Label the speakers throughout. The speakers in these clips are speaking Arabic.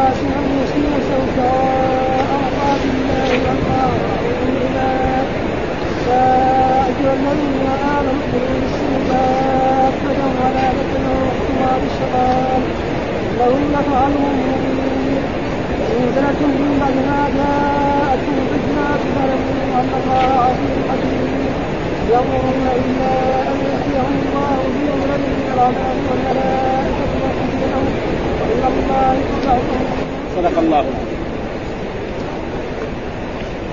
Speaker 1: عباس ان يسلم سوداء مرضات الله والله يا ايها الذين امنوا ادخلوا السوداء فدوا ولا تتبعوا خطوات الشيطان لهن فعلهم مبين زلتم من بعد ما جاءتكم البينات فاعلموا ان الله عزيز حكيم ينظرون الا ان ياتيهم الله أمر العذاب والملائكه يحكمون الله
Speaker 2: صدق الله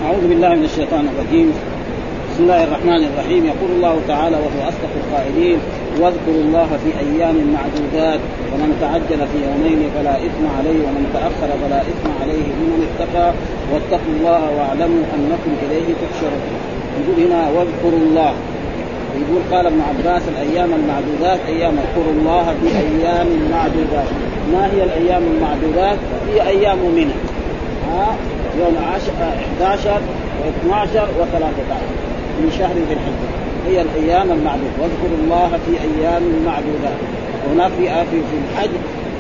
Speaker 2: أعوذ بالله من الشيطان الرجيم. بسم الله الرحمن الرحيم. يقول الله تعالى وهو أصدق القائلين واذكروا الله في أيام معدودات ومن تعجل في يومين فلا إثم عليه ومن تأخر فلا إثم عليه لمن اتقى واتقوا الله واعلموا أنكم إليه تحشرون. يقول هنا واذكروا الله. يقول قال ابن عباس الأيام المعدودات أيام اذكروا الله في أيام معدودات. ما هي الأيام المعدودات؟ هي أيام منى. ها؟ يوم 11 و12 و13 من شهر ذي الحجة. هي الأيام المعدودة. واذكروا الله في أيام معدودات. هناك في في في الحج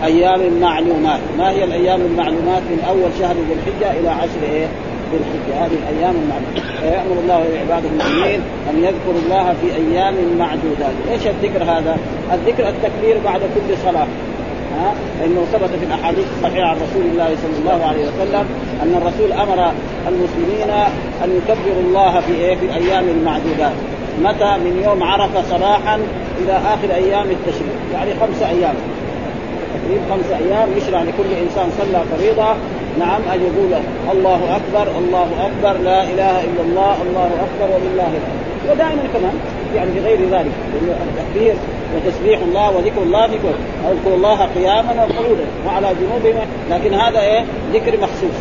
Speaker 2: أيام معلومات. ما هي الأيام المعلومات من أول شهر ذي الحجة إلى عشر إيه؟ الحجه هذه الأيام المعدودة. فيأمر الله عباده المؤمنين أن يذكروا الله في أيام معدودات. إيش الذكر هذا؟ الذكر التكبير بعد كل صلاة. ها؟ لأنه ثبت في الأحاديث الصحيحة عن رسول الله صلى الله عليه وسلم أن الرسول أمر المسلمين أن يكبروا الله في إيه؟ في الأيام المعدودات متى؟ من يوم عرفة صباحا إلى آخر أيام التشريق. يعني خمس أيام. تقريبا خمس أيام يشرع لكل إنسان صلى فريضة نعم أن يقول الله أكبر الله أكبر لا إله إلا الله الله أكبر ولله الحمد. ودائما كمان يعني بغير ذلك التكبير وتسبيح الله وذكر الله ذكر أذكر الله قياما وقعودا وعلى جنوبهم لكن هذا إيه؟ ذكر مخصوص.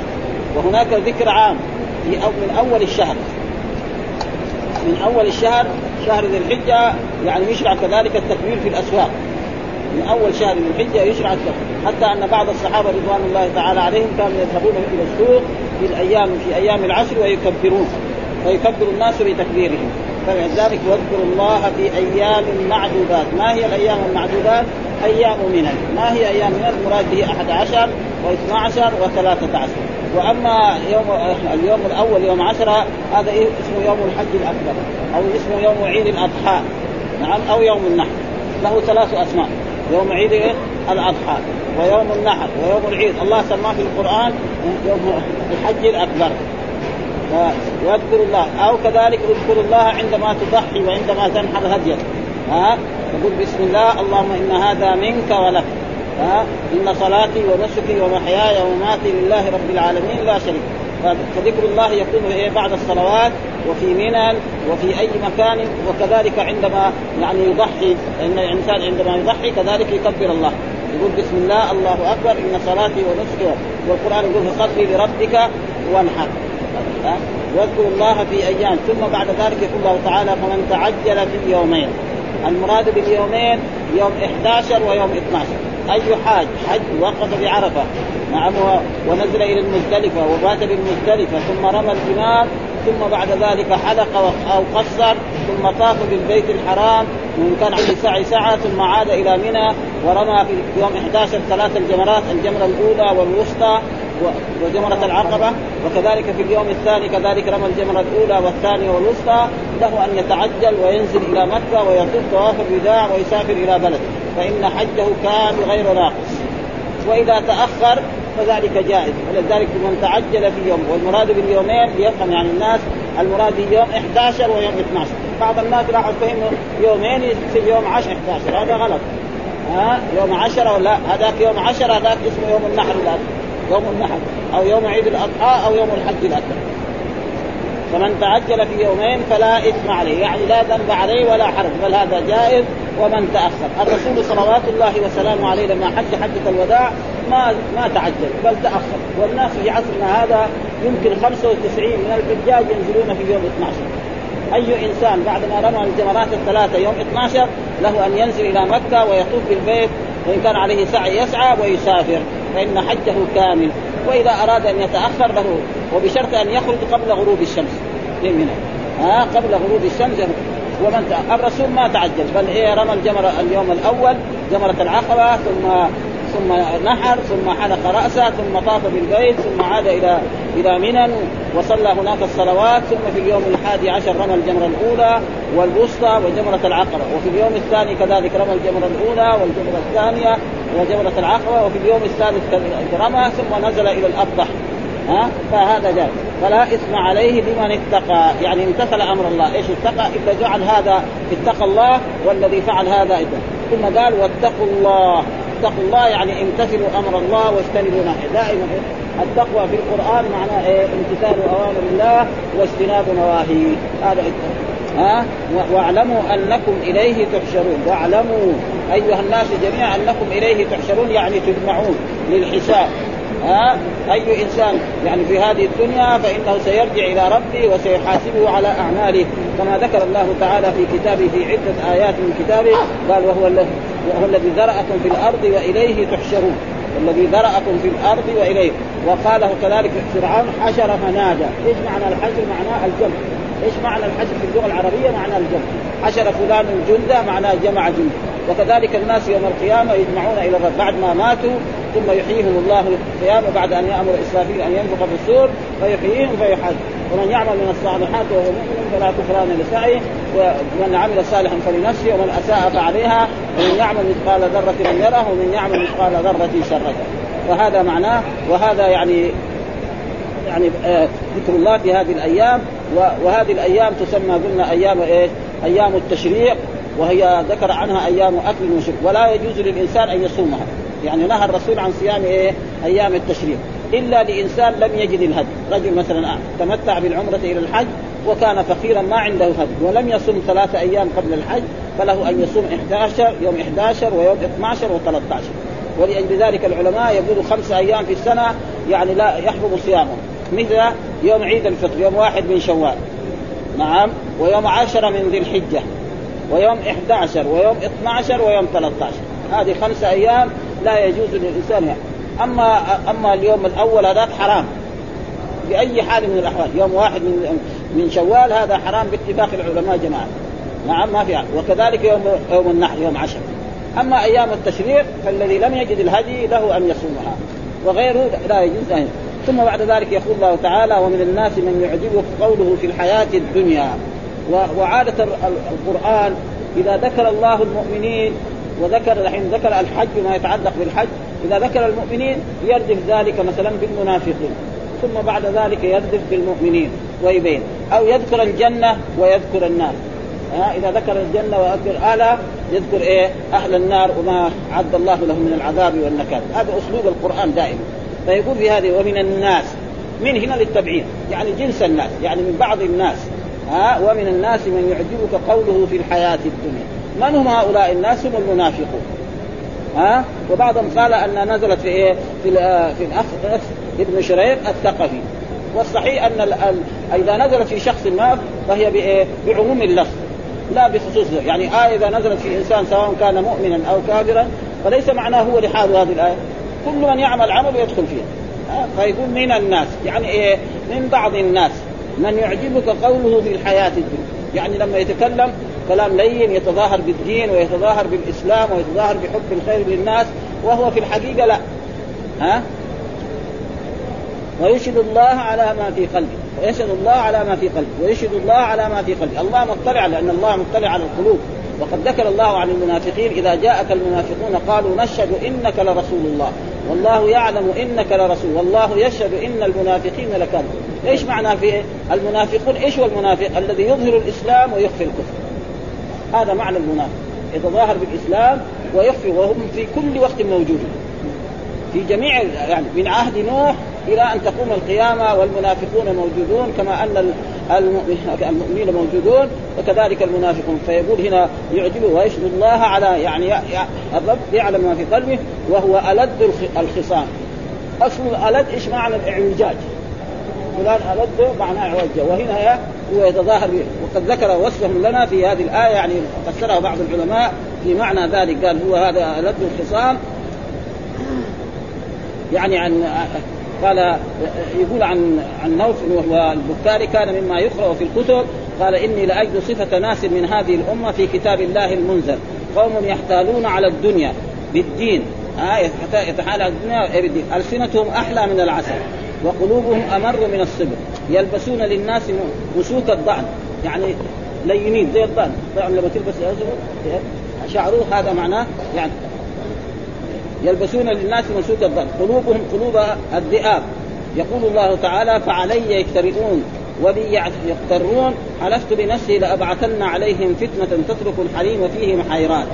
Speaker 2: وهناك ذكر عام في أو من أول الشهر. من أول الشهر شهر ذي الحجة يعني يشرع كذلك التكبير في الأسواق. من أول شهر ذي الحجة يشرع التكبير حتى أن بعض الصحابة رضوان الله تعالى عليهم كانوا يذهبون إلى السوق في الأيام في أيام العشر ويكبرون. ويكبر الناس بتكبيرهم. فلذلك واذكروا الله في أيام معدودات. ما هي الأيام المعدودات؟ أيام منن ما هي أيام منن المراد به أحد عشر واثنى عشر وثلاثة عشر. وأما يوم اليوم الأول يوم عشرة هذا إيه؟ اسمه يوم الحج الأكبر. أو اسمه يوم عيد الأضحى. نعم؟ أو يوم النحر. له ثلاث اسماء يوم عيد الأضحى ويوم النحر ويوم العيد. الله سماه في القرآن يوم الحج الأكبر. واذكروا الله. أو كذلك اذكروا الله عندما تضحي وعندما تنحر هديك ها؟ تقول بسم الله اللهم إن هذا منك ولك. ها؟ إن صلاتي ونسكي ومحياي ومماتي لله رب العالمين لا شريك فذكر الله يكون إيه بعد الصلوات وفي منى وفي أي مكان وكذلك عندما يعني يضحي إن الإنسان عندما يضحي كذلك يكبر الله. يقول بسم الله الله أكبر إن صلاتي ونسكي. والقرآن يقول فصلي لربك وانحر. واذكروا الله في أيام. ثم بعد ذلك يقول الله تعالى فمن تعجل في اليومين. المراد باليومين يوم 11 ويوم 12 أي حاج حج وقف بعرفة نعم ونزل إلى المزدلفة وبات بالمزدلفة ثم رمى الجمار ثم بعد ذلك حلق أو قصر ثم طاف بالبيت الحرام وإن كان عنده سعي سعى ثم عاد إلى منى ورمى في يوم 11 ثلاث الجمرات الجمرة الأولى والوسطى وجمرة العقبة وكذلك في اليوم الثاني كذلك رمى الجمرة الأولى والثانية والوسطى له أن يتعجل وينزل إلى مكة ويطوف طواف الوداع ويسافر إلى بلد فإن حجه كان غير ناقص. وإذا تأخر فذلك جائز. ولذلك من تعجل في يوم والمراد باليومين يفهم يعني الناس المراد يوم 11 ويوم 12 بعض الناس راحوا فهموا يومين يصير يوم 10 11 هذا غلط. ها؟ يوم 10 ولا هذاك يوم 10 هذاك اسمه يوم النحر الأكبر. يوم النحر أو يوم عيد الأضحى أو يوم الحج الأكبر. فمن تعجل في يومين فلا إثم عليه. يعني لا ذنب عليه ولا حرج بل هذا جائز ومن تأخر. الرسول صلوات الله وسلامه عليه لما حج حجة الوداع ما ما تعجل بل تأخر. والناس في عصرنا هذا يمكن 95 من الحجاج ينزلون في يوم 12 أي إنسان بعد ما رمى الجمرات الثلاثة يوم 12 له أن ينزل إلى مكة ويطوف بالبيت وإن كان عليه سعي يسعى ويسافر فإن حجه كامل. وإذا أراد أن يتأخر له وبشرط أن يخرج قبل غروب الشمس. من ها قبل غروب الشمس. ومن الرسول ما تعجل. بل إيه رمى الجمرة اليوم الأول جمرة العقبة ثم ثم نحر ثم حلق رأسه ثم طاف بالبيت ثم عاد إلى إلى منى وصلى هناك الصلوات ثم في اليوم الحادي عشر رمى الجمرة الأولى والوسطى وجمرة العقبة. وفي اليوم الثاني كذلك رمى الجمرة الأولى والجمرة الثانية وجمرة العقبة. وفي اليوم الثالث رمى ثم نزل إلى الابطح ها؟ فهذا جاء فلا إثم عليه لمن اتقى. يعني امتثل أمر الله. إيش اتقى؟ إذا جعل هذا اتقى الله والذي فعل هذا إذا. ثم قال واتقوا الله. اتقوا الله يعني امتثلوا أمر الله واجتنبوا نهيه. دائما التقوى في القرآن معناه إيه؟ امتثال أوامر الله واجتناب نواهيه. هذا ها؟ واعلموا أنكم إليه تحشرون. واعلموا أيها الناس جميعا أنكم إليه تحشرون. يعني تجمعون للحساب. ها؟ أي إنسان يعني في هذه الدنيا فإنه سيرجع إلى ربه وسيحاسبه على أعماله. كما ذكر الله تعالى في كتابه في عدة آيات من كتابه قال وهو الذي وهو الذي ذرأكم في الأرض وإليه تحشرون. الذي ذرأكم في الأرض وإليه. وقاله كذلك فرعون حشر فنادى إيش معنى الحشر؟ معناه الجمع. إيش معنى الحشر في اللغة العربية؟ معنى الجمع. حشر فلان جندا معناه جمع جند وكذلك الناس يوم القيامة يجمعون إلى الرب بعد ما ماتوا ثم يحييهم الله القيامة بعد أن يأمر إسرافيل أن ينفخ في الصور فيحييهم فيحاسب ومن يعمل من الصالحات وهو مؤمن فلا كفران لسعيه ومن عمل صالحا فلنفسه ومن أساء فعليها ومن يعمل مثقال ذرة من يره ومن يعمل مثقال ذرة شرا فهذا معناه وهذا يعني يعني آه، ذكر الله في هذه الأيام وهذه الأيام تسمى قلنا أيام إيش؟ أيام التشريع وهي ذكر عنها أيام أكل وشرب. ولا يجوز للإنسان أن يصومها. يعني نهى الرسول عن صيام إيه؟ أيام التشريق. إلا لإنسان لم يجد الهدي، رجل مثلا تمتع بالعمرة إلى الحج وكان فقيرا ما عنده هدي. ولم يصم ثلاثة أيام قبل الحج فله أن يصوم 11 يوم 11 ويوم 12 و13 ولأجل ذلك العلماء يقولوا خمس أيام في السنة يعني لا يحرم صيامه. مثل يوم عيد الفطر يوم واحد من شوال. نعم. ويوم عشرة من ذي الحجة. ويوم 11 ويوم 12 ويوم 13 هذه خمسة أيام لا يجوز للإنسان يعني. أما أما اليوم الأول هذاك حرام. بأي حال من الأحوال. يوم واحد من من شوال هذا حرام باتفاق العلماء جماعة. نعم ما في وكذلك يوم يوم النحر يوم عشر. أما أيام التشريق فالذي لم يجد الهدي له أن يصومها. وغيره لا يجوز أن ثم بعد ذلك يقول الله تعالى ومن الناس من يعجبه قوله في الحياة الدنيا. وعادة القرآن إذا ذكر الله المؤمنين وذكر الحين ذكر الحج وما يتعلق بالحج إذا ذكر المؤمنين يردف ذلك مثلا بالمنافقين ثم بعد ذلك يردف بالمؤمنين ويبين. أو يذكر الجنة ويذكر النار. ها إذا ذكر الجنة ويذكر اهلها يذكر إيه؟ أهل النار وما عد الله لهم من العذاب والنكال هذا أسلوب القرآن دائما. فيقول في هذه ومن الناس من هنا للتبعيد يعني جنس الناس يعني من بعض الناس. ها ومن الناس من يعجبك قوله في الحياة الدنيا. من هم هؤلاء الناس؟ هم المنافقون. ها؟ وبعضهم قال انها نزلت في إيه؟ في في الاخ ابن شريق الثقفي. والصحيح ال إذا نزلت في شخص ما فهي بايه بعموم اللفظ. لا بخصوص يعني آية إذا نزلت في إنسان سواء كان مؤمنا أو كافرا فليس معناه هو لحال هذه الآية. كل من يعمل عمل يدخل فيها. فيقول من الناس. يعني إيه؟ من بعض الناس. من يعجبك قوله في الحياة الدنيا. يعني لما يتكلم كلام لين يتظاهر بالدين ويتظاهر بالإسلام ويتظاهر بحب الخير للناس وهو في الحقيقة لا. ها؟ ويشهد الله على ما في قلبه. ويشهد الله على ما في قلبه. ويشهد الله على ما في قلبه. الله مطلع لأن الله مطلع على القلوب. وقد ذكر الله عن المنافقين إذا جاءك المنافقون قالوا نشهد إنك لرسول الله. والله يعلم إنك لرسول والله يشهد إن المنافقين لكاذبون. إيش معنى في المنافقون؟ إيش هو المنافق؟ الذي يظهر الإسلام ويخفي الكفر. هذا معنى المنافق. يتظاهر بالإسلام ويخفي وهم في كل وقت موجودون. في جميع يعني من عهد نوح إلى أن تقوم القيامة والمنافقون موجودون كما أن المؤمنين موجودون وكذلك المنافقون. فيقول هنا يعجبه ويشهد الله على يعني الرب يعلم ما في قلبه وهو ألد الخصام. أصل الألد إيش معنى؟ الإعوجاج. فلان ألد معناه اعوجه وهنا هو يتظاهر وقد ذكر وصفهم لنا في هذه الآية يعني فسرها بعض العلماء في معنى ذلك. قال هو هذا ألد الخصام. يعني عن قال يقول عن عن نوف وهو البكاري كان مما يقرأ في الكتب. قال إني لأجد صفة ناس من هذه الأمة في كتاب الله المنزل. قوم يحتالون على الدنيا بالدين. آه يتحالى الدنيا بالدين. ألسنتهم أحلى من العسل. وقلوبهم أمر من الصبر. يلبسون للناس مسوك الضأن. يعني لينين زي الضأن. طبعا لما تلبس شعره هذا معناه يعني يلبسون للناس مسوك الضأن. قلوبهم قلوب الذئاب. يقول الله تعالى فعلي يكترئون وبي يقترون. حلفت بنفسي لأبعثن عليهم فتنة تترك الحليم فيهم حيران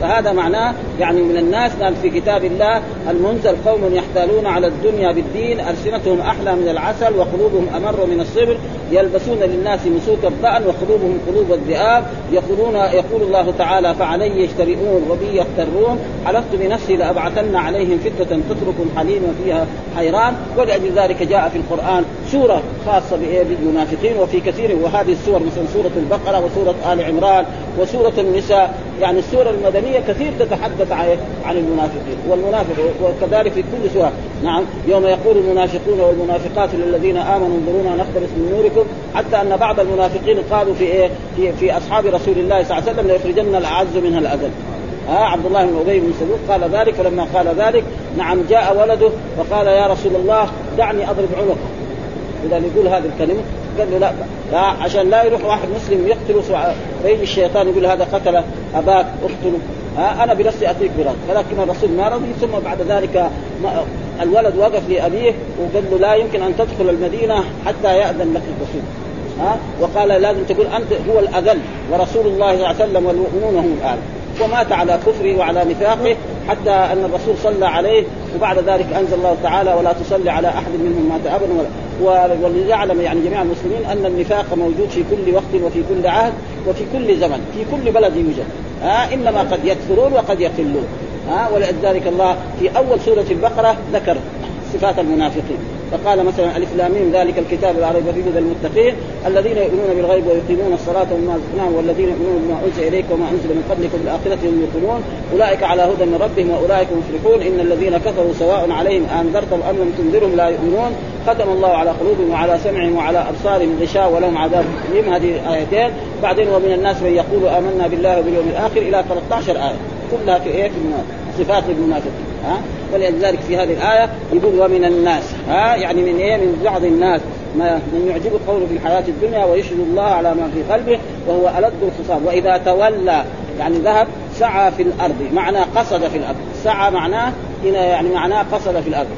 Speaker 2: فهذا معناه يعني من الناس قال في كتاب الله المنزل قوم يحتالون على الدنيا بالدين ألسنتهم أحلى من العسل وقلوبهم أمر من الصبر يلبسون للناس مسوك الضأن وقلوبهم قلوب الذئاب يقولون يقول الله تعالى فعلي يجترئون وبي يغترون حلفت بنفسي لأبعثن عليهم فتنة تترك الحليم فيها حيران ولأجل ذلك جاء في القرآن سورة خاصة بالمنافقين وفي كثير وهذه السور مثل سورة البقرة وسورة آل عمران وسورة النساء. يعني السورة المدنية كثير تتحدث عن المنافقين والمنافق وكذلك في كل سورة. نعم يوم يقول المنافقون والمنافقات للذين آمنوا انظرونا نقتبس من نوركم حتى أن بعض المنافقين قالوا في إيه؟ في, في أصحاب رسول الله صلى الله عليه وسلم ليخرجن الأعز منها الأذل. ها عبد الله بن أبي بن سلول قال ذلك فلما قال ذلك نعم جاء ولده وقال يا رسول الله دعني أضرب عنقه. اذا يقول هذه الكلمة. قال له لا لا عشان لا يروح واحد مسلم يقتله فيجي الشيطان يقول هذا قتل أباك اقتله. ها أنا بنفسي اتيك برد ولكن الرسول ما رضي ثم بعد ذلك الولد وقف لأبيه وقال له لا يمكن أن تدخل المدينة حتى يأذن لك الرسول. ها؟ وقال لازم تقول أنت هو الأذل ورسول الله صلى الله عليه وسلم والمؤمنون هم الاعلى ومات على كفره وعلى نفاقه حتى أن الرسول صلى عليه وبعد ذلك أنزل الله تعالى ولا تصلي على أحد منهم مات أبدا وليعلم يعني جميع المسلمين أن النفاق موجود في كل وقت وفي كل عهد وفي كل زمن في كل بلد يوجد. ها إنما قد يكثرون وقد يقلون. ها ولذلك الله في أول سورة البقرة ذكر صفات المنافقين. فقال مثلا ألف لامين ذلك الكتاب فيه هدى المتقين. الذين يؤمنون بالغيب ويقيمون الصلاة ومما رزقناهم والذين يؤمنون بما أنزل إليك وما أنزل من قبلك بالاخره هم يوقنون. أولئك على هدى من ربهم وأولئك مفلحون إن الذين كفروا سواء عليهم انذرتم أم لم تنذرهم لا يؤمنون. ختم الله على قلوبهم وعلى سمعهم وعلى أبصارهم غشاء ولهم عذاب أليم. هذه الايتين بعدين ومن الناس من يقول آمنا بالله وباليوم الآخر إلى 13 آية. كلها في إيه في صفات المنافقين ها؟ ولذلك في هذه الآية يقول ومن الناس ها؟ يعني من إيه؟ من بعض الناس. ما من يعجب قوله في الحياة الدنيا ويشهد الله على ما في قلبه وهو ألد الخصام. وإذا تولى يعني ذهب سعى في الأرض. معنى قصد في الأرض. سعى معناه هنا يعني معناه قصد في الأرض.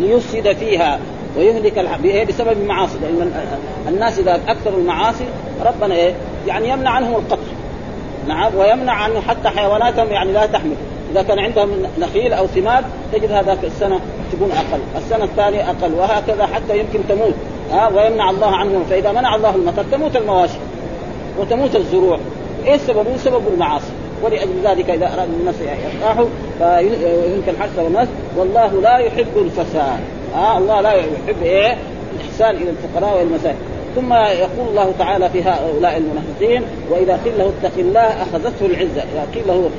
Speaker 2: ليفسد فيها ويهلك إيه بسبب المعاصي. لأن الناس إذا أكثروا المعاصي ربنا إيه؟ يعني يمنع عنهم القتل. نعم ويمنع عنه حتى حيواناتهم يعني لا تحمل. إذا كان عندهم نخيل أو ثمار تجد هذاك السنة تكون أقل، السنة الثانية أقل وهكذا حتى يمكن تموت. ها ويمنع الله عنهم. فإذا منع الله المطر تموت المواشي وتموت الزروع. إيه السبب؟ سبب المعاصي. ولأجل ذلك إذا أراد الناس يرتاحوا فيمكن الحرث والناس والله لا يحب الفساد. آه الله لا يحب إيه؟ الإحسان إلى الفقراء والمساكين. ثم يقول الله تعالى في هؤلاء المنافقين وإذا قيل له اتق الله أخذته العزة. إذا قيل له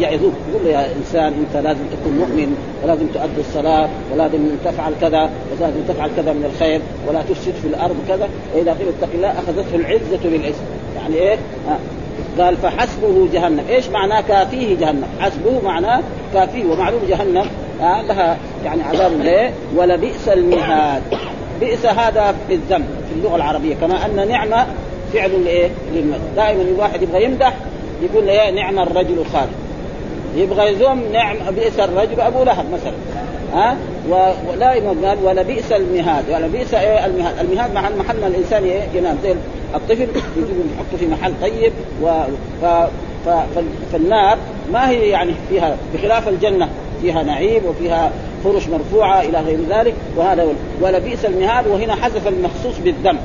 Speaker 2: يعظوك يقول له يا إنسان أنت لازم تكون مؤمن ولازم تؤدي الصلاة ولازم تفعل كذا ولازم تفعل كذا من الخير ولا تفسد في الأرض كذا. وإذا قيل اتق الله أخذته العزة بالعزة. يعني إيه؟ آه. قال فحسبه جهنم. إيش معناه كافيه جهنم؟ حسبه معناه كافيه ومعلوم جهنم آه لها يعني عذاب إيه؟ ولبئس المهاد. بئس هذا في الذم في اللغة العربية. كما أن نعمة فعل لإيه؟ للمدح دائما الواحد يبغى يمدح يقول إيه نعم الرجل خالد يبغى يذم نعم بئس الرجل أبو لهب مثلا. ها؟ ودائما قال ولا بئس المهاد. ولا بئس إيه؟ المهاد. المهاد محل محل الإنسان إيه؟ ينام. زي الطفل يجيبه يحطه في محل طيب و ف... ف... فالنار ما هي يعني فيها بخلاف الجنة. فيها نعيم وفيها فرش مرفوعة إلى غير ذلك وهذا ولبئس المهاد وهنا حذف المخصوص بالذم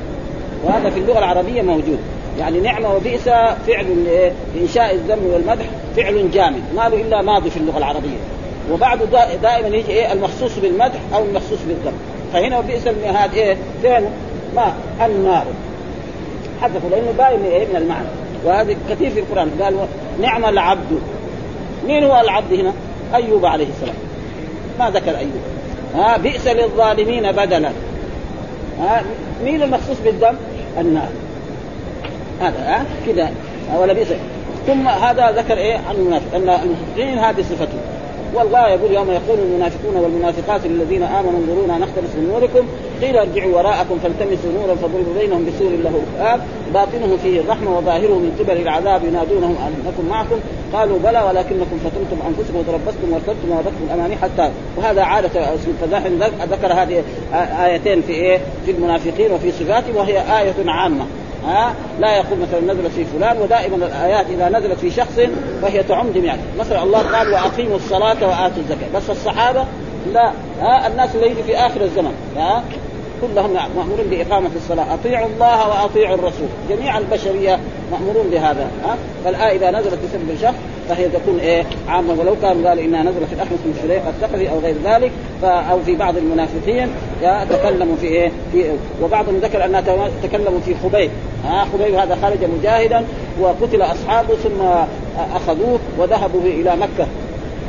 Speaker 2: وهذا في اللغة العربية موجود. يعني نعمة وبئس فعل لانشاء الذم والمدح فعل جامد. ما له إلا ماضي في اللغة العربية. وبعده دائما يجي إيه؟ المخصوص بالمدح أو المخصوص بالذم فهنا وبئس المهاد إيه؟ فعل ما؟ النار. حذفوا لأنه باين إيه؟ من المعنى. وهذا كثير في القرآن. قال نعم العبد. مين هو العبد هنا؟ أيوب عليه السلام. ما ذكر أيوب. ها بئس للظالمين بدلا. ها مين المخصوص بالذنب؟ النار. هذا ها كذا. ولا بئس. ثم هذا ذكر إيه؟ عن المنافق. أن المنافقين هذه صفتهم والله يقول يوم يقول المنافقون والمنافقات للذين آمنوا انظرونا نختلف من نوركم قيل ارجعوا وراءكم فالتمسوا نورا فضربوا بينهم بسور له باب باطنه فيه الرحمة وظاهره من قبل العذاب ينادونهم أنكم معكم. قالوا بلى ولكنكم فتنتم أنفسكم وتربصتم وارتبتم وابتم الأماني حتى وهذا عادة أسلوب ذكر هذه آيتين في إيه؟ في المنافقين وفي صفاتهم وهي آية عامة. ها؟ لا يقول مثلا نزلت في فلان ودائما الآيات إذا نزلت في شخص فهي تعم جميعا. مثلا الله قال وأقيموا الصلاة وآتوا الزكاة. بس الصحابة لا ها؟ الناس اللي يجي في آخر الزمن ها؟ كلهم مأمورين بإقامة الصلاة، أطيعوا الله وأطيعوا الرسول، جميع البشرية مأمورون بهذا، ها؟ فالآية إذا نزلت في سبب الشخص فهي تكون إيه؟ عامة. ولو كان قال إنها نزلت في الاحمس بن شريح الثقفي أو غير ذلك أو في بعض المنافقين تكلموا في إيه؟ في وبعضهم ذكر أنها تكلموا في خبيب. ها خبيب هذا خرج مجاهدا وقتل أصحابه ثم أخذوه وذهبوا إلى مكة.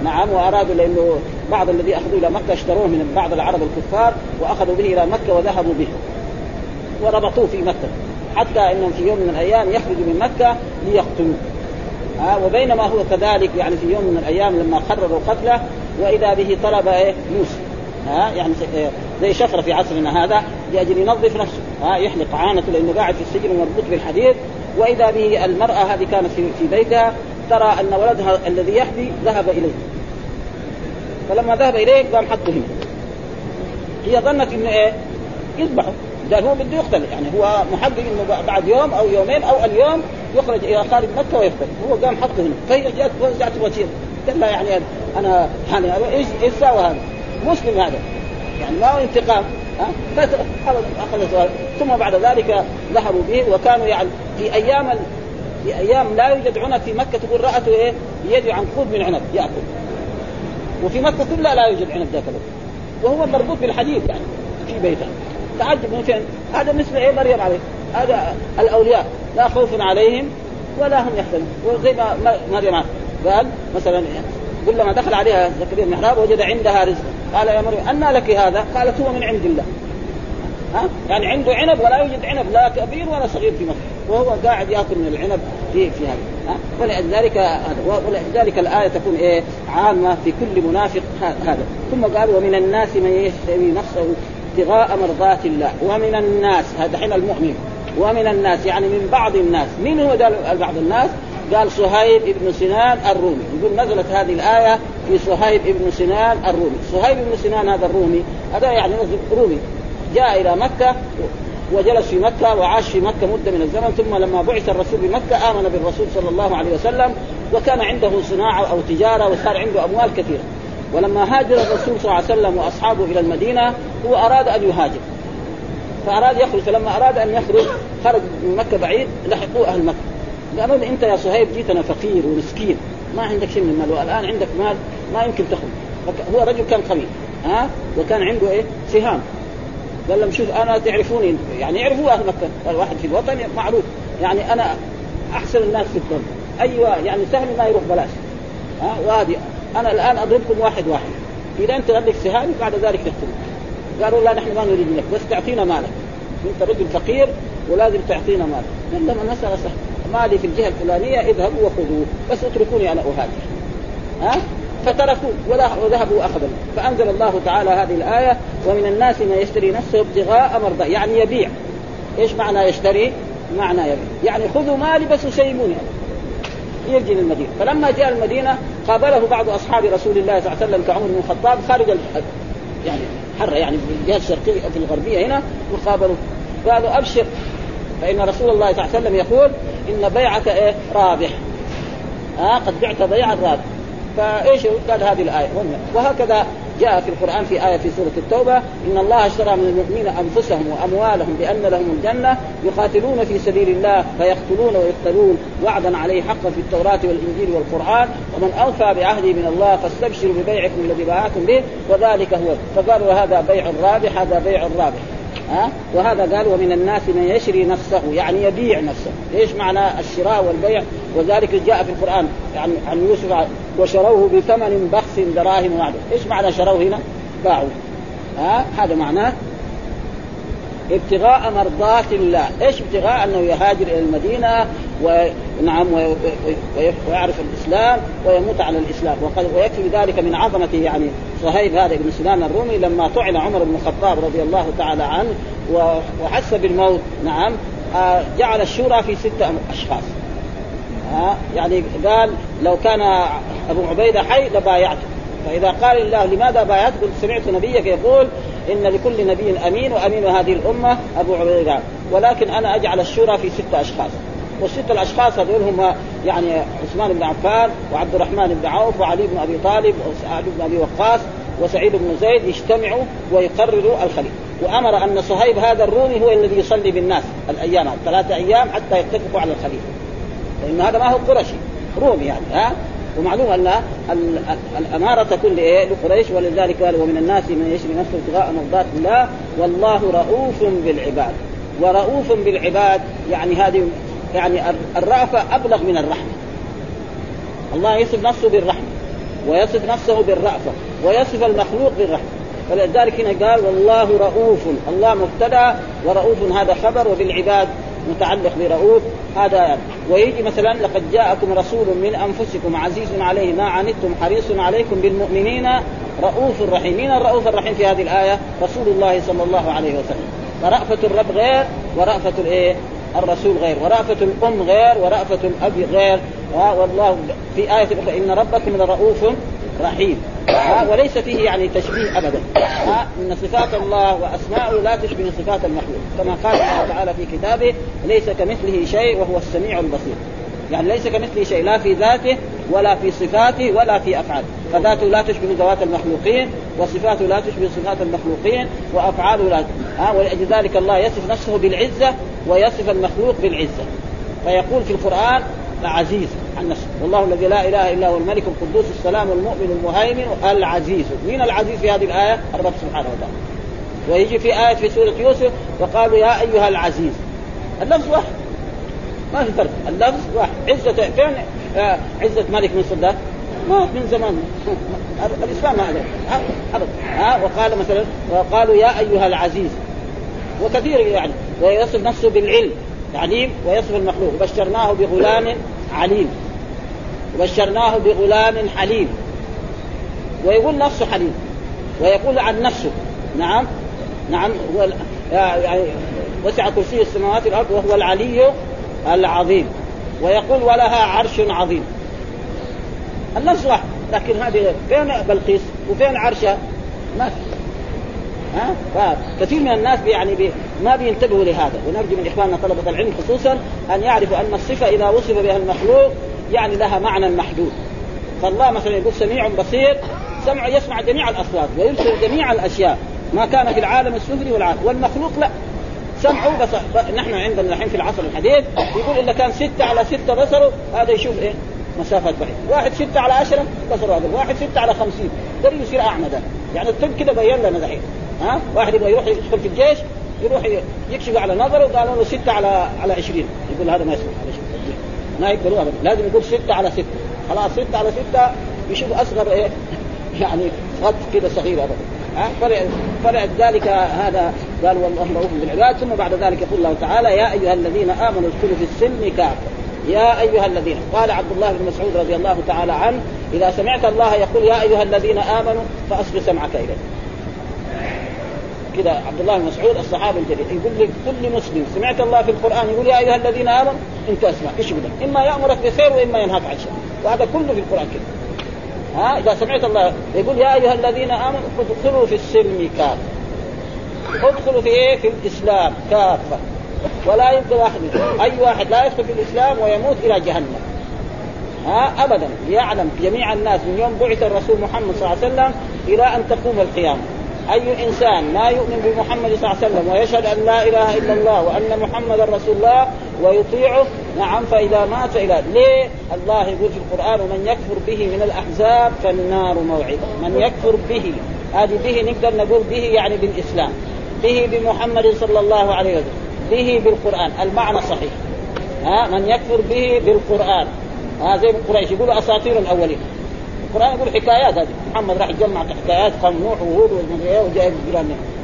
Speaker 2: نعم وأرادوا لأنه بعض الذي اخذوه إلى مكة اشتروه من بعض العرب الكفار وأخذوا به إلى مكة وذهبوا به. وربطوه في مكة. حتى إنهم في يوم من الأيام يخرجوا من مكة ليقتلوه. ها وبينما هو كذلك يعني في يوم من الأيام لما قرروا قتله وإذا به طلب إيه؟ موسى ها يعني زي شفرة في عصرنا هذا لأجل ينظف نفسه. ها يحلق عانته لأنه قاعد في السجن ومربوط بالحديد وإذا به المرأة هذه كانت في, في بيتها ترى أن ولدها الذي يحبي ذهب إليه. فلما ذهب إليه قام حطه هنا. هي ظنت إنه إيه؟ يذبحه. قال هو بده يقتل يعني هو محقق إنه بعد يوم أو يومين أو اليوم يخرج إلى خارج مكة ويقتل هو قام حطه هنا. فهي جات وزعت وسيط قال لها يعني أنا يعني إيش إيش سوى هذا؟ مسلم هذا. يعني ما هو انتقام ها؟ ثم بعد ذلك ذهبوا به وكانوا يعني في أيام في أيام لا يوجد عنب في مكة. تقول رأته إيه؟ بيده عنقود من عنب يأكل. وفي مكة كلها لا يوجد عنب ذاك الوقت. وهو مربوط بالحديد يعني في بيته. تعجب من فين؟ هذا مثل إيه؟ مريم عليه هذا الأولياء. لا خوف عليهم ولا هم يحزنون. وزي ما مريم قال مثلا كلما دخل عليها زكريا المحراب وجد عندها رزق. قال يا مريم أنى لك هذا؟ قالت هو من عند الله. ها؟ يعني عنده عنب ولا يوجد عنب لا كبير ولا صغير في مكه وهو قاعد يأكل من العنب في في هذا. ولذلك ولذلك الآية تكون إيه؟ عامة في كل منافق هذا. ثم قال ومن الناس من يشتري نفسه ابتغاء مرضات الله. ومن الناس هذا حين المؤمن. ومن الناس يعني من بعض الناس. من هو بعض الناس؟ قال صهيب بن سنان الرومي. يقول نزلت هذه الآية في صهيب بن سنان الرومي. صهيب بن سنان هذا الرومي هذا يعني رومي. جاء إلى مكة وجلس في مكة وعاش في مكة مدة من الزمن ثم لما بعث الرسول بمكة آمن بالرسول صلى الله عليه وسلم وكان عنده صناعة أو تجارة وصار عنده أموال كثيرة. ولما هاجر الرسول صلى الله عليه وسلم وأصحابه إلى المدينة هو أراد أن يهاجر. فأراد يخرج فلما أراد أن يخرج خرج من مكة بعيد لحقوه أهل مكة. قالوا له أنت يا صهيب جيتنا فقير ومسكين. ما عندك شيء من المال والآن عندك مال ما يمكن تخرج هو رجل كان قوي ها؟ وكان عنده إيه؟ سهام. قال لهم شوف أنا تعرفوني يعني يعرفوا أهل مكة. الواحد في الوطن معروف. يعني أنا أحسن الناس في الدنيا. أيوه يعني سهل ما يروح بلاش. ها؟ وهذه أنا الآن أضربكم واحد واحد. إذا أنت عندك سهام بعد ذلك نقتلك قالوا لا نحن ما نريد منك بس تعطينا مالك. أنت رجل فقير ولازم تعطينا مالك. قال لهم المساله سهله مالي في الجهة الفلانية اذهبوا وخذوه بس اتركوني أنا أهاجر. ها؟ فتركوا وذهبوا وأخذوا. فأنزل الله تعالى هذه الآية ومن الناس من يشتري نفسه ابتغاء مرضى يعني يبيع. إيش معنى يشتري؟ معنى يبيع. يعني خذوا مالي بس وسيبوني يرجي للمدينه فلما جاء المدينة قابله بعض أصحاب رسول الله صلى الله عليه وسلم كعمر بن الخطاب خارج يعني حره يعني في الجهه الشرقية في الغربية هنا وقابلوا قالوا أبشر فإن رسول الله صلى الله عليه وسلم يقول إن بيعك إيه؟ رابح. ها آه قد بعت بيعا رابح. فإيش؟ قال هذه الآية. وهكذا جاء في القرآن في آية في سورة التوبة إن الله اشترى من المؤمنين أنفسهم وأموالهم بأن لهم الجنة يقاتلون في سبيل الله فيقتلون ويقتلون. وعدا عليه حقا في التوراة والإنجيل والقرآن ومن أوفى بعهده من الله فاستبشروا ببيعكم الذي باعكم به وذلك هو. فقالوا هذا بيع رابح هذا بيع رابح. ها؟ وهذا قال ومن الناس من يشري نفسه يعني يبيع نفسه. إيش معنى الشراء والبيع؟ وذلك جاء في القرآن يعني عن يوسف وشروه بثمن بخس دراهم معدوم إيش معنى شروه هنا؟ باعوا. ها؟ هذا معناه ابتغاء مرضات الله، إيش ابتغاء؟ أنه يهاجر إلى المدينة ونعم ويعرف الإسلام ويموت على الإسلام، وقد ويكفي ذلك من عظمه يعني صهيب هذا بن سنان الرومي لما طعن عمر بن الخطاب رضي الله تعالى عنه وحس بالموت. نعم. آه، جعل الشورى في ستة أشخاص. ها يعني قال لو كان أبو عبيدة حي لبايعته. فإذا قال الله لماذا بايعت قلت سمعت نبيك يقول إن لكل نبي أمين وأمين هذه الأمة أبو عبيدة. ولكن أنا أجعل الشورى في ستة أشخاص. والستة الأشخاص هذول هم يعني عثمان بن عفان وعبد الرحمن بن عوف وعلي بن أبي طالب وسعد بن أبي وقاص وسعيد بن زيد يجتمعوا ويقرروا الخليفة. وأمر أن صهيب هذا الرومي هو الذي يصلي بالناس الأيام ثلاثة أيام حتى يتفقوا على الخليفة. لأن هذا ما هو قرشي رومي يعني ها؟ ومعلوم أن الأمارة تكون لإيه؟ لقريش ولذلك قال ومن الناس من يشري نفسه ابتغاء مرضات الله والله رؤوف بالعباد. ورؤوف بالعباد يعني هذه يعني الرأفة أبلغ من الرحمة. الله يصف نفسه بالرحمة ويصف نفسه بالرأفة ويصف المخلوق بالرحمة. فلذلك هنا قال والله رؤوف الله مبتدأ ورؤوف هذا خبر وبالعباد متعلق برؤوف هذا ويجي مثلا لقد جاءكم رسول من أنفسكم عزيز عليه ما عنتم حريص عليكم بالمؤمنين رؤوف رحيم. مين الرؤوف الرحيم في هذه الآية؟ رسول الله صلى الله عليه وسلم. فرأفة الرب غير ورأفة الايه الرسول غير. ورأفة الأم غير ورأفة الأب غير. والله في آية أخرى إن ربكم لرؤوف رحيم. ها وليس فيه يعني تشبيه ابدا. ها إن صفات الله وأسماءه لا تشبه صفات المخلوق. كما قال الله تعالى في كتابه ليس كمثله شيء وهو السميع البصير. يعني ليس كمثله شيء لا في ذاته ولا في صفاته ولا في أفعاله. فذاته لا تشبه ذوات المخلوقين وصفاته لا تشبه صفات المخلوقين وأفعاله لا ها ولأجل ذلك الله يصف نفسه بالعزة ويصف المخلوق بالعزة. فيقول في القرآن عزيز عن نفسه والله الذي لا إله إلا هو الملك القدوس السلام المؤمن المهيمن العزيز. مين العزيز في هذه الآية؟ الرب سبحانه وتعالى. ويجي في آية في سورة يوسف وقالوا يا أيها العزيز. اللفظ واحد. ما في فرق. اللفظ واحد. عزة فين؟ آه عزة ملك من صدام ما من زمان. الإسلام ما أبدا ها وقال مثلا وقالوا يا أيها العزيز. وكثير يعني. ويصف نفسه بالعلم تعليم ويصف المخلوق. بشرناه بغلام عليم. وبشرناه بغلام حليم. ويقول نفسه حليم. ويقول عن نفسه. نعم. نعم. هو يعني وسع كرسي السماوات والأرض وهو العلي العظيم. ويقول ولها عرش عظيم. النفس واحد. لكن هذه فين بلقيس؟ وفين عرشها؟ ما ها؟ فكثير من الناس يعني بي ما بينتبهوا لهذا. ونرجو من إخواننا طلبة العلم خصوصا أن يعرفوا أن الصفة إذا وصف بها المخلوق يعني لها معنى محدود. فالله مثلا يقول سميع بصير سمع يسمع جميع الأصوات ويبصر جميع الأشياء ما كان في العالم السفلي والعالم. والمخلوق لا. سمعه بس نحن عندنا الحين في العصر الحديث يقول إذا كان ستة على ستة بصره هذا يشوف إيه؟ مسافات بعيدة. واحد ستة على عشرة بصره هذا. واحد ستة على خمسين. ده يصير أعمى ده يعني الطب كده بين لنا دحين. ها؟ واحد يبغى يروح يدخل في الجيش يروح يكشف على نظره قالوا له ستة على على 20 يقول هذا ما يسمع. ما يقبلوه ابدا. لازم يقول ستة على ستة. خلاص ستة على ستة يشوف أصغر إيه؟ يعني خط كده صغير ابدا. ها؟ فلذلك هذا قال والله رؤوف بالعباد. ثم بعد ذلك يقول الله تعالى يا أيها الذين آمنوا ادخلوا في السلم كافة. يا أيها الذين قال عبد الله بن مسعود رضي الله تعالى عنه إذا سمعت الله يقول يا أيها الذين آمنوا فاصغ سمعك إليه. كذا عبد الله بن مسعود الصحابي الجليل يقول لكل مسلم سمعت الله في القرآن يقول يا أيها الذين آمنوا انت اسمع إيش يقول؟ إما يأمرك بخير وإما ينهاك عن شر. وهذا كله في القرآن كذا ها؟ إذا سمعت الله يقول يا أيها الذين آمنوا ادخلوا في السلم كافة. ادخلوا في إيه؟ في الإسلام كافة. ولا يمكن أحد أي واحد لا يدخل في الإسلام ويموت إلى جهنم. ها؟ ابدا. ليعلم جميع الناس من يوم بعث الرسول محمد صلى الله عليه وسلم إلى أن تقوم القيامة. أي إنسان لا يؤمن بمحمد صلى الله عليه وسلم ويشهد أن لا إله إلا الله وأن محمدا رسول الله ويطيعه نعم فإذا مات إلى ليه؟ الله يقول في القرآن ومن يكفر به من الأحزاب فالنار موعدة، من يكفر به هذه به نقدر نقول به يعني بالإسلام، به بمحمد صلى الله عليه وسلم، به بالقرآن، المعنى صحيح. ها من يكفر به بالقرآن، ها زي قريش يقولوا أساطير الأولين. القرآن يقول حكايات هذه. محمد راح يجمع حكايات قوم نوح وهود وجاء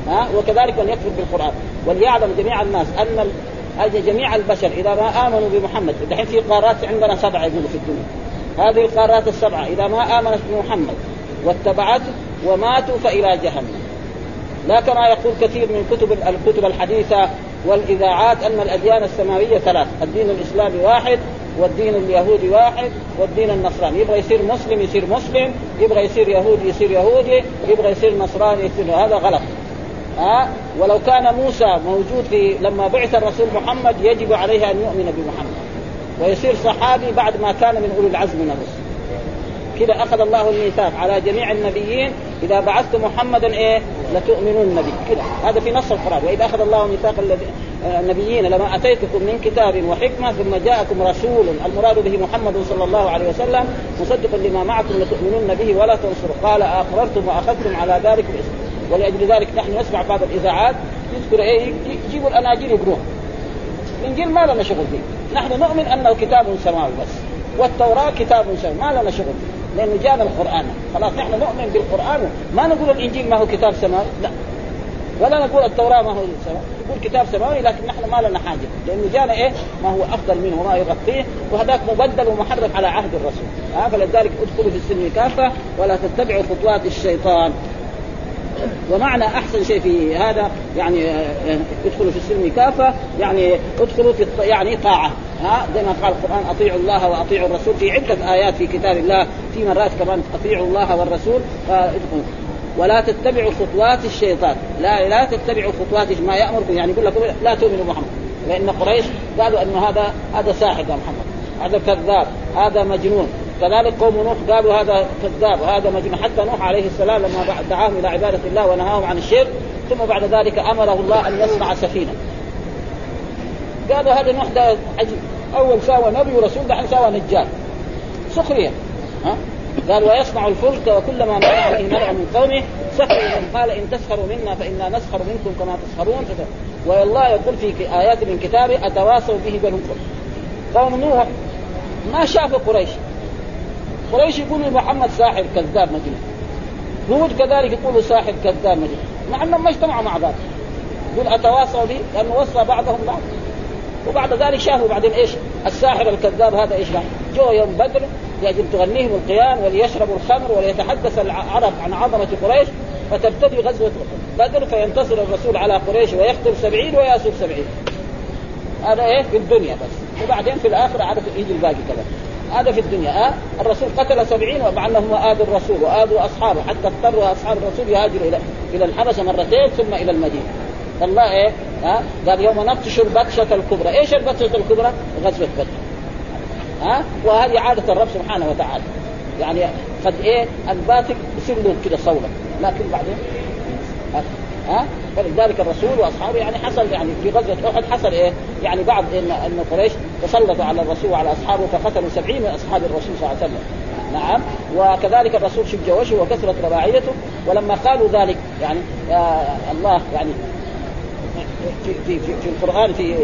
Speaker 2: ها؟ وكذلك وليكفر بالقرآن. وليعلم جميع الناس أن جميع البشر إذا ما آمنوا بمحمد دحين في قارات عندنا سبعة يقولوا في الدنيا. هذه القارات السبعة إذا ما آمنت بمحمد واتبعته وماتوا فإلى جهنم. لا كما يقول كثير من كتب الكتب الحديثة والإذاعات أن الأديان السماوية ثلاث، الدين الإسلامي واحد والدين اليهودي واحد والدين النصراني، يبغى يصير مسلم يصير مسلم، يبغى يصير يهودي يصير يهودي، يبغى يصير نصراني يصير هذا غلط. ها؟ ولو كان موسى موجود في لما بعث الرسول محمد يجب عليه أن يؤمن بمحمد. ويصير صحابي بعد ما كان من أولي العزم من الرسل. كذا أخذ الله الميثاق. على جميع النبيين إذا بعثت محمدا إيه؟ لتؤمنون به كذا هذا في نص القرآن. وإذا أخذ الله ميثاق النبيين لما أتيتكم من كتاب وحكمة ثم جاءكم رسول المراد به محمد صلى الله عليه وسلم مصدقا لما معكم لتؤمنون به ولا تنصروا. قال أقررتم وأخذتم على ذلك الإسم. ولأجل ذلك نحن نسمع بعض الإذاعات يذكر إيه يجيبوا الأناجيل يقروها الإنجيل ما لنا شغل فيه. نحن نؤمن أنه كتاب سماوي بس والتوراة كتاب سماوي. ما لنا شغل فيه. لأنه جانا القرآن. خلاص نحن نؤمن بالقرآن. ما نقول الإنجيل ما هو كتاب سماوي. لا. ولا نقول التوراة ما هو سماوي. نقول كتاب سماوي لكن نحن ما لنا حاجة. لأنه جانا إيه؟ ما هو أفضل منه وما يغطيه وهذاك مبدل ومحرف على عهد الرسول. فلذلك ادخلوا في السلم كافة ولا تتبعوا خطوات الشيطان. ومعنى أحسن شيء في هذا يعني آه، ادخلوا في السلم كافة يعني ادخلوا في يعني طاعة. ها زي ما قال القرآن أطيعوا الله وأطيعوا الرسول. في عدة آيات في كتاب الله في مرات كمان أطيعوا الله والرسول فادخلوا. ولا تتبعوا خطوات الشيطان. لا لا تتبعوا خطوات ما يأمركم. يعني يقول لكم لا تؤمنوا محمد لأن قريش قالوا انه هذا هذا ساحر محمد. هذا كذاب. هذا مجنون. كذلك قوم نوح قالوا هذا كذاب وهذا مجنون. حتى نوح عليه السلام لما دعاهم إلى عبادة الله ونهاهم عن الشرك ثم بعد ذلك أمره الله أن يصنع سفينة. قالوا هذا نوح ده عجيب. أول ساوى نبي ورسول دحين ساوى نجار. سخرية. ها؟ قال ويصنع الفلك وكلما مر عليه ملأ من قومه سخروا من قال إن تسخروا منا فإنا نسخر منكم كما تسخرون. والله يقول في آيات من كتابه أتواصوا به بل قوم نوح ما شافوا قريش. قريش يقولوا محمد ساحر كذاب مجنون هود كذلك يقولوا ساحر كذاب مجنون مع إنهم ما اجتمعوا مع بعض. يقول أتواصوا به لأنه وصى بعضهم بعض. وبعد ذلك شافوا بعدين إيش؟ الساحر الكذاب هذا إيش جو يوم بدر يجب تغنيهم القيام وليشربوا الخمر وليتحدث العرب عن عظمة قريش فتبتدي غزوة بدر فينتصر الرسول على قريش ويقتل سبعين ويأسر سبعين. هذا إيه في الدنيا بس. وبعدين في الآخرة عاد يجي الباقي كذا. هذا في الدنيا ها؟ الرسول قتل سبعين ومع انهم اذوا الرسول واذوا أصحابه حتى اضطروا أصحاب الرسول يهاجروا إلى إلى الحبشة مرتين ثم إلى المدينة. فالله إيه؟ ها؟ قال يوم نبطش البطشه الكبرى، إيش البطشه الكبرى؟ غزوة بدر. ها؟ وهذه عادة الرب سبحانه وتعالى. يعني قد إيه؟ الباطل يصير له كده صولا لكن بعدين؟ ها؟ فلذلك الرسول واصحابه يعني حصل يعني في غزوة أحد حصل إيه؟ يعني بعض ان إن قريش تسلطوا على الرسول وعلى أصحابه فقتلوا سبعين من أصحاب الرسول صلى الله عليه وسلم. نعم. وكذلك الرسول شج وجهه وكثرت رباعيته. ولما قالوا ذلك يعني آه الله يعني في في في, في القرآن في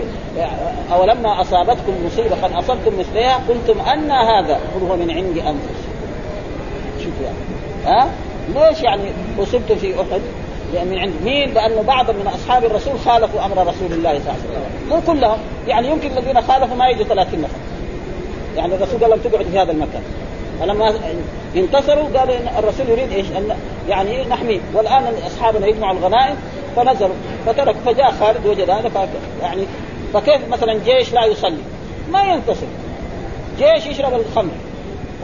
Speaker 2: أولما أصابتكم مصيبة قد أصبتم مثلها قلتم أن هذا قل هو من عند أنفسكم. شوف يعني. ها؟ ليش يعني أصبتم في أحد؟ لأن من عند مين؟ لأنه بعض من أصحاب الرسول خالفوا أمر رسول الله صلى الله عليه وسلم. مو كلهم. يعني يمكن الذين خالفوا ما يجوا 30 نفر. يعني الرسول قال لهم تقعد في هذا المكان. فلما انتصروا قال الرسول يريد إيش؟ أن يعني نحميه والآن أصحابنا يجمعوا الغنائم. فنزلوا. فترك فجاء خالد وجد هذا. يعني فكيف مثلا جيش لا يصلي؟ ما ينتصر. جيش يشرب الخمر.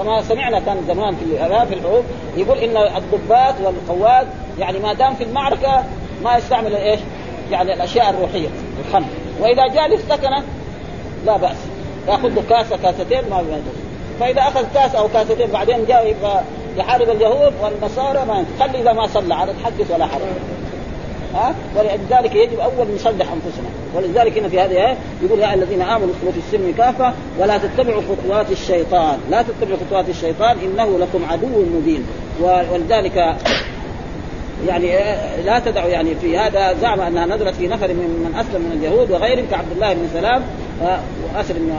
Speaker 2: كما سمعنا كان زمان في في الحروب يقول إن الضباط والقواد يعني ما دام في المعركة ما يستعمل إيش؟ يعني الأشياء الروحية الخمر. وإذا جاء للسكنة لا بأس. يأخذ له كاسه كاستين ما ينقص فإذا أخذ كاس أو كاستين بعدين جاء يبغى يحارب اليهود والنصارى ما خلي إذا ما صلى على تحدث ولا حرج. ها ولذلك يجب أول نصلح أنفسنا. ولذلك هنا في هذه يقول يا الذين آمنوا ادخلوا في السلم كافة ولا تتبعوا خطوات الشيطان. لا تتبعوا خطوات الشيطان إنه لكم عدو مبين. ولذلك يعني لا تدعوا يعني في هذا زعم أنها نزلت في نفر من من أسلم من اليهود وغيرهم كعبد الله بن سلام واسر بن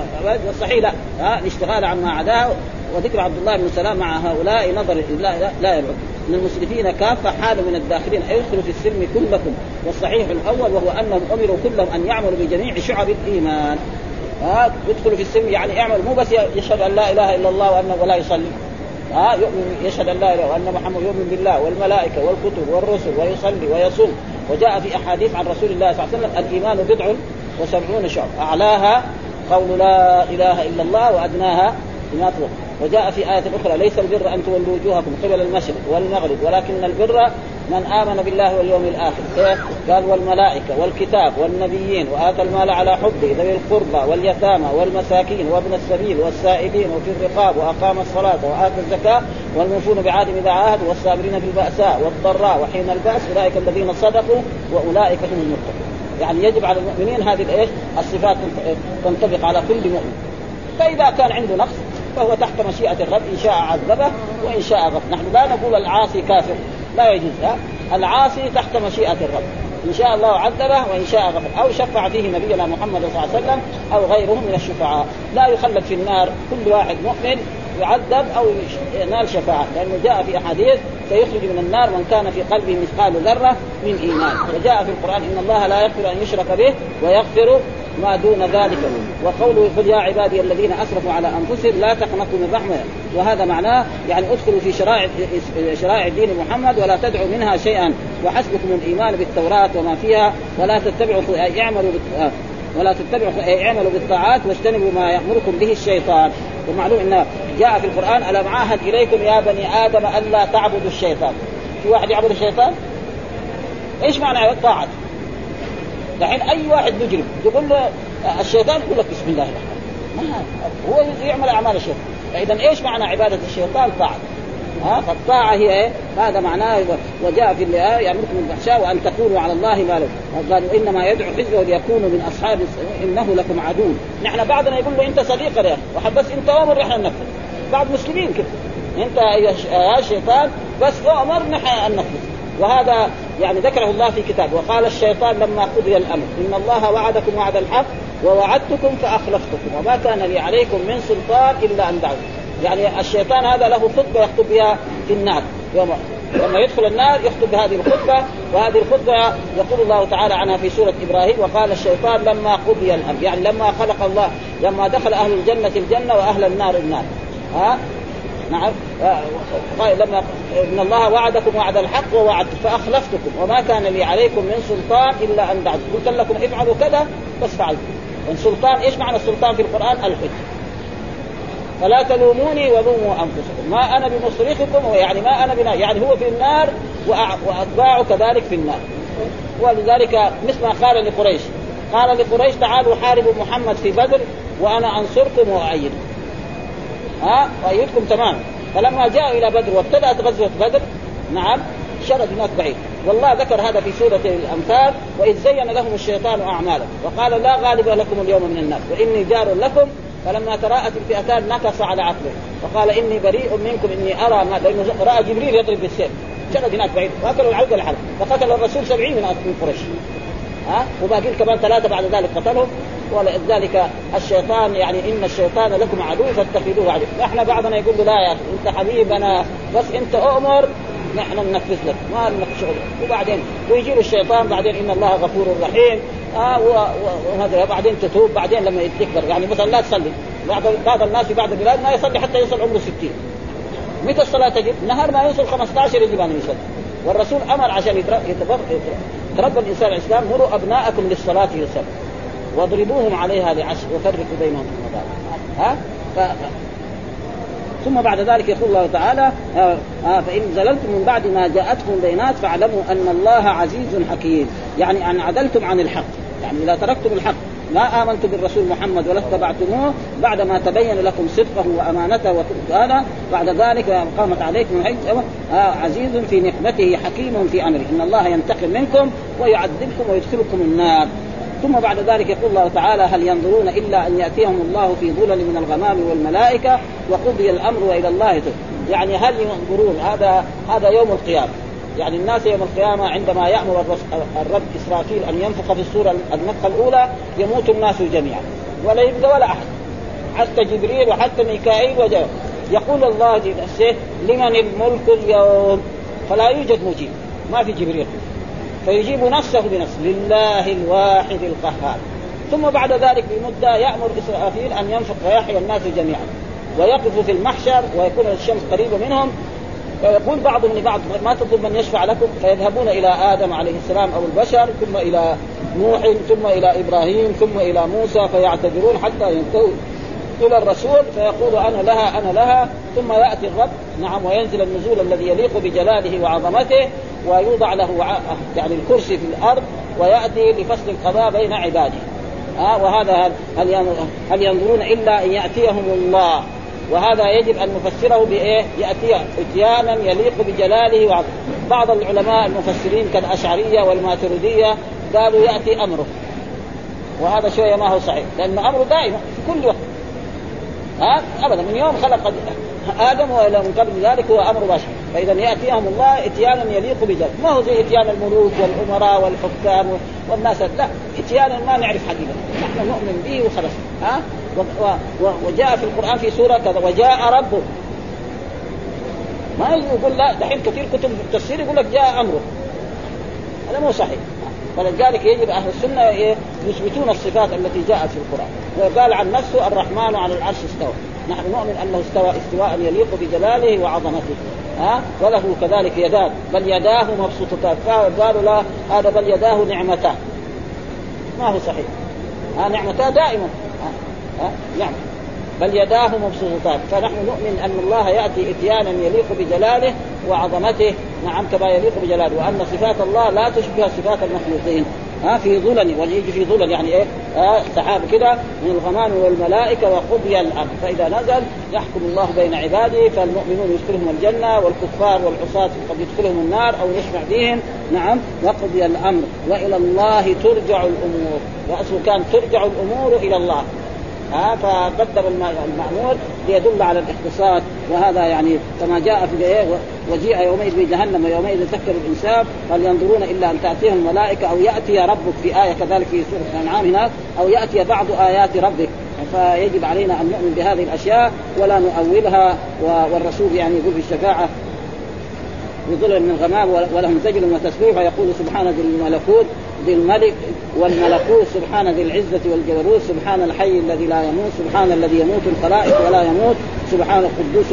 Speaker 2: والصحيح لا الاشتغال عما عداه وذكر عبد الله بن سلام مع هؤلاء نظر لا لا, لا يبعد إن المسرفين كافة حال من الداخلين يدخلوا في السلم كلكم. والصحيح الأول وهو أنهم أمروا كلهم أن يعملوا بجميع شعب الإيمان. ها يدخلوا في السلم يعني اعمل مو بس يشهد أن لا إله إلا الله وأنه ولا يصلي. ها يؤمن يشهد أن لا إله وان محمد يؤمن بالله والملائكة والكتب والرسل ويصلي ويصوم. وجاء في أحاديث عن رسول الله صلى الله عليه وسلم الإيمان بضع وسبعون شعب. أعلاها قول لا إله إلا الله وأدناها إماتة وجاء في آية أخرى ليس البر أن تولوا وجوهكم قبل المشرق والمغرب ولكن البر من آمن بالله واليوم الآخر إيه؟ قال والملائكة والكتاب والنبيين وآتى المال على حبه ذوي القربى واليتامى والمساكين وابن السبيل والسائلين وفي الرقاب وأقام الصلاة وآتى الزكاة والموفون بعهدهم إذا عاهدوا والصابرين في البأساء والضراء وحين البأس أولئك الذين صدقوا وأولئك هم المتقون يعني يجب على المؤمنين هذه الإيش؟ الصفات تنطبق على كل مؤمن. فإذا كان عنده نقص فهو تحت مشيئة الرب إن شاء عذبه وإن شاء غفر، نحن لا نقول العاصي كافر لا يجوز؟ العاصي تحت مشيئة الرب. إن شاء الله عذبه وإن شاء غفر. أو شفع فيه نبينا محمد صلى الله عليه وسلم أو غيره من الشفعاء. لا يخلد في النار كل واحد مؤمن يعذب أو ينال شفاعة. لأنه جاء في أحاديث سيخرج من النار من كان في قلبه مثقال ذرة من إيمان. وجاء في القرآن إن الله لا يغفر أن يشرك به ويغفر ما دون ذلك. وقوله قل يا عبادي الذين أسرفوا على أنفسهم لا تقنطوا من رحمة. وهذا معناه يعني ادخلوا في شرائع شرائع دين محمد ولا تدعوا منها شيئا. وحسبكم الإيمان بالتوراة وما فيها ولا تتبعوا اعملوا ولا تتبعوا اعملوا بالطاعات واجتنبوا ما يأمركم به الشيطان. ومعلوم إن جاء في القرآن ألم عاهد إليكم يا بني آدم الا تعبدوا الشيطان؟ في واحد يعبد الشيطان؟ إيش معنى الطاعة؟ دحين أي واحد مجرم تقول له الشيطان يقول لك بسم الله الرحمن ما هو يعمل أعمال الشيطان؟ فإذا إيش معنى عبادة الشيطان؟ طاعة. ها فالطاعة هي إيه؟ هذا معناه وجاء في الآية يأمركم بالفحشاء وأن تقولوا على الله ما لكم. قالوا إنما يدعو حزبه ليكونوا من أصحاب إنه لكم عدو. نحن بعضنا يقول له أنت صديق يا أخي. بس أنت أمر نحن ننفذ بعض مسلمين كده. أنت يا شيطان بس أمر نحن ننفذ وهذا يعني ذكره الله في كتابه وقال الشيطان لما قضي الأمر إن الله وعدكم وعد الحق ووعدتكم فأخلفتكم وما كان لي عليكم من سلطان إلا أن دعوت يعني الشيطان هذا له خطبة يخطب بها في النار. يوم لما يدخل النار يخطب بهذه الخطبة وهذه الخطبة يقول الله تعالى عنها في سورة إبراهيم وقال الشيطان لما قضي الأمر يعني لما خلق الله لما دخل أهل الجنة الجنة وأهل النار النار. ها؟ نعم. قال لما إن الله وعدكم وعد الحق ووعدت فأخلفتكم وما كان لي عليكم من سلطان إلا أن دعوت قلت لكم افعلوا كذا بس فعلت السلطان إيش معنى السلطان في القرآن؟ الحج. فلا تلوموني ولوموا أنفسكم. ما أنا بمصرخكم يعني ما أنا بنا يعني هو في النار وأتباعه كذلك في النار. ولذلك مثل ما قال لقريش قال لقريش تعالوا حاربوا محمد في بدر وأنا أنصركم وأؤيدكم. ها؟ وايدكم تمام فلما جاءوا إلى بدر وابتدأت غزوة بدر نعم شرد هناك بعيد. والله ذكر هذا في سورة الامثال وإذ زين لهم الشيطان أعمالهم. وقال لا غالب لكم اليوم من الناس وإني جار لكم فلما تراءت الفئتان نكص على عقله. وقال إني بريء منكم إني أرى ما لأنه رأى جبريل يضرب بالسيف. شرد هناك بعيد. واكلوا العوده لحاله فقتل الرسول سبعين من قريش. ها؟ وباقين كمان ثلاثة بعد ذلك قتلهم. ولذلك الشيطان يعني إن الشيطان لكم عدو فاتخذوه عدو. إحنا بعضنا يقول له لا يا أخي أنت حبيب أنا بس أنت أؤمر نحن ننفذ لك. ما لك شغل. وبعدين ويجي له الشيطان بعدين إن الله غفور رحيم. آه وهذا بعدين تتوب بعدين لما تكبر يعني مثلا لا تصلي. بعض بعض الناس في بعض البلاد ما يصلي حتى يوصل عمره 60 متى الصلاة تجب؟ نهار ما يوصل 15 يجب أن يصلي. والرسول أمر عشان يتربى الإنسان الإسلام مروا أبناءكم للصلاة يصلي. واضربوهم عليها لعشر وفرقوا بينهم في المضاجع ها؟ ف... ثم بعد ذلك يقول الله تعالى آه آه فإن زللتم من بعد ما جاءتكم بينات فاعلموا أن الله عزيز حكيم. يعني أن عدلتم عن الحق. يعني إذا تركتم الحق ما آمنتم بالرسول محمد ولا اتبعتموه بعد ما تبين لكم صدقه وأمانته وهذا بعد ذلك قامت عليكم آه عزيز في نقمته حكيم في أمره. إن الله ينتقم منكم ويعذبكم ويدخلكم النار. ثم بعد ذلك يقول الله تعالى هل ينظرون إلا أن يأتيهم الله في ظلل من الغمام والملائكة وقضي الأمر والى الله. يعني هل ينظرون؟ هذا هذا يوم القيامة. يعني الناس يوم القيامة عندما يأمر الرب إسرافيل أن ينفخ في الصورة النفخة الأولى يموت الناس جميعا. ولا يبقى ولا أحد. حتى جبريل وحتى ميكائيل وجاء يقول الله لنفسه لمن الملك اليوم؟ فلا يوجد مجيب. ما في جبريل. فيجيب نفسه بنفسه. لله الواحد القهار. ثم بعد ذلك بمدة يأمر إسرافيل أن ينفق ويحيى الناس جميعا. ويقف في المحشر ويكون الشمس قريبة منهم. فيقول بعضهم لبعض ما تطلب من يشفع لكم؟ فيذهبون إلى آدم عليه السلام أو البشر ثم إلى نوح ثم إلى إبراهيم ثم إلى موسى فيعتذرون حتى ينتهوا إلى الرسول. فيقول أنا لها أنا لها ثم يأتي الرب. نعم وينزل النزول الذي يليق بجلاله وعظمته ويوضع له يعني الكرسي في الأرض ويأتي لفصل القضاء بين عباده. آه وهذا هل هل ينظرون إلا أن يأتيهم الله؟ وهذا يجب أن نفسره بإيه؟ ياتي اتيانا يليق بجلاله وعظمته بعض العلماء المفسرين كالأشعرية والماتريدية قالوا يأتي أمره. وهذا شوية ما هو صحيح لأن أمره دائما في كل وقت. ها؟ ابدا من يوم خلق آدم وإلى من قبل ذلك هو أمر بشر. فاذا يأتيهم الله اتيانا يليق بجلاله. ما هو زي إتيان الملوك والأمراء والحكام والناس؟ لا اتيانا ما نعرف حقيقة. نحن نؤمن به وخلاص. ها؟ وجاء في القرآن في سورة كذا وجاء ربه ما يقول لا دحين كثير كتب التفسير يقول لك جاء أمره. هذا مو صحيح. فلذلك يجب أهل السنة يثبتون الصفات التي جاءت في القرآن. وقال عن نفسه الرحمن على العرش استوى. نحن نؤمن أنه استوى استواء يليق بجلاله وعظمته. ها؟ وله كذلك يدان. بل يداه مبسوطتان. فقالوا لا هذا بل يداه نعمتان. ما هو صحيح. ها نعمتان دائما. ها, نعم. بل يداه مبسوطتان فنحن نؤمن أن الله يأتي إتيانا يليق بجلاله وعظمته. نعم كما يليق بجلاله. وأن صفات الله لا تشبه صفات المخلوقين. ها في ظلل وليجي في ظلل يعني إيه؟ سحاب كده من الغمام والملائكة وقضي الأمر. فإذا نزل يحكم الله بين عباده فالمؤمنون يدخلهم الجنة والكفار والعصاة قد يدخلهم النار أو يشفع فيهم. نعم وقضي الأمر. وإلى الله ترجع الأمور. واصله كان ترجع الأمور إلى الله. ها فقدم المأمور ليدل على الاختصاص وهذا يعني كما جاء في إيه وجيء يومئذ بجهنم ويومئذ يذكر الإنسان هل ينظرون إلا أن تأتيهم الملائكة أو يأتي ربك في آية كذلك في سورة الأنعام هناك أو يأتي بعض آيات ربك. فيجب علينا أن نؤمن بهذه الأشياء ولا نؤولها والرسول يعني يقول في الشفاعة بظلل من الغمام ولهم زجر وتسبيح. ويقول سبحان ذي الملكوت ذي الملك والملكوت سبحان ذي العزة والجبروت سبحان الحي الذي لا يموت سبحان الذي يموت الخلائق ولا يموت سبحان القدوس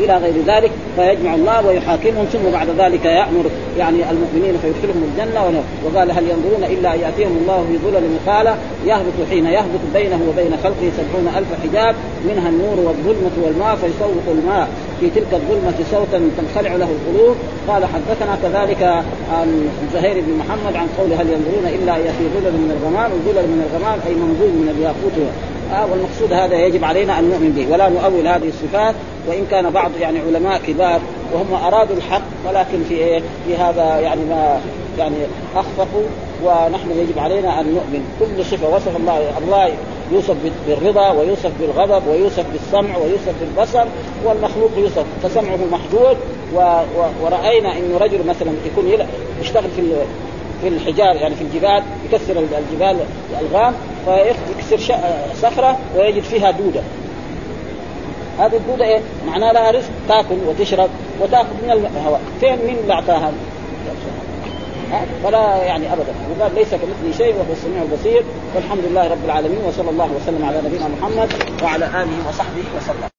Speaker 2: إلى غير ذلك فيجمع الله ويحاكمهم ثم بعد ذلك يأمر يعني المؤمنين فيدخلهم الجنة وقال هل ينظرون إلا ان يأتيهم الله في ظلل قال يهبط حين يهبط بينه وبين خلقه سبعون ألف حجاب منها النور والظلمة والماء فيصوت الماء في تلك الظلمة صوتا تنخلع له القلوب. قال حدثنا كذلك عن زهير بن محمد عن قول هل ينظرون إلا ان في ظلل من الغمام؟ وظلل من الغمام أي منظور من الياقوت. آه والمقصود هذا يجب علينا أن نؤمن به. ولا نؤول هذه الصفات وإن كان بعض يعني علماء كبار وهم أرادوا الحق ولكن في إيه؟ في هذا يعني ما يعني اخفقوا ونحن يجب علينا أن نؤمن. كل صفة وصف الله الله يوصف بالرضا ويوصف بالغضب ويوصف بالسمع ويوصف بالبصر والمخلوق يوصف. فسمعه محدود و... و... ورأينا انه رجل مثلا يكون يشتغل في في الحجار يعني في الجبال يكسر الجبال الألغام فيكسر صخرة ويجد فيها دودة. هذه الدودة إيه؟ معناها لها رزق تأكل وتشرب وتأخذ من الهواء، فين؟ مين اللي أعطاها؟ فلا يعني ابدا. وقال ليس كمثله شيء وهو السميع البصير. والحمد لله رب العالمين وصلى الله وسلم على نبينا محمد وعلى آله وصحبه وسلم.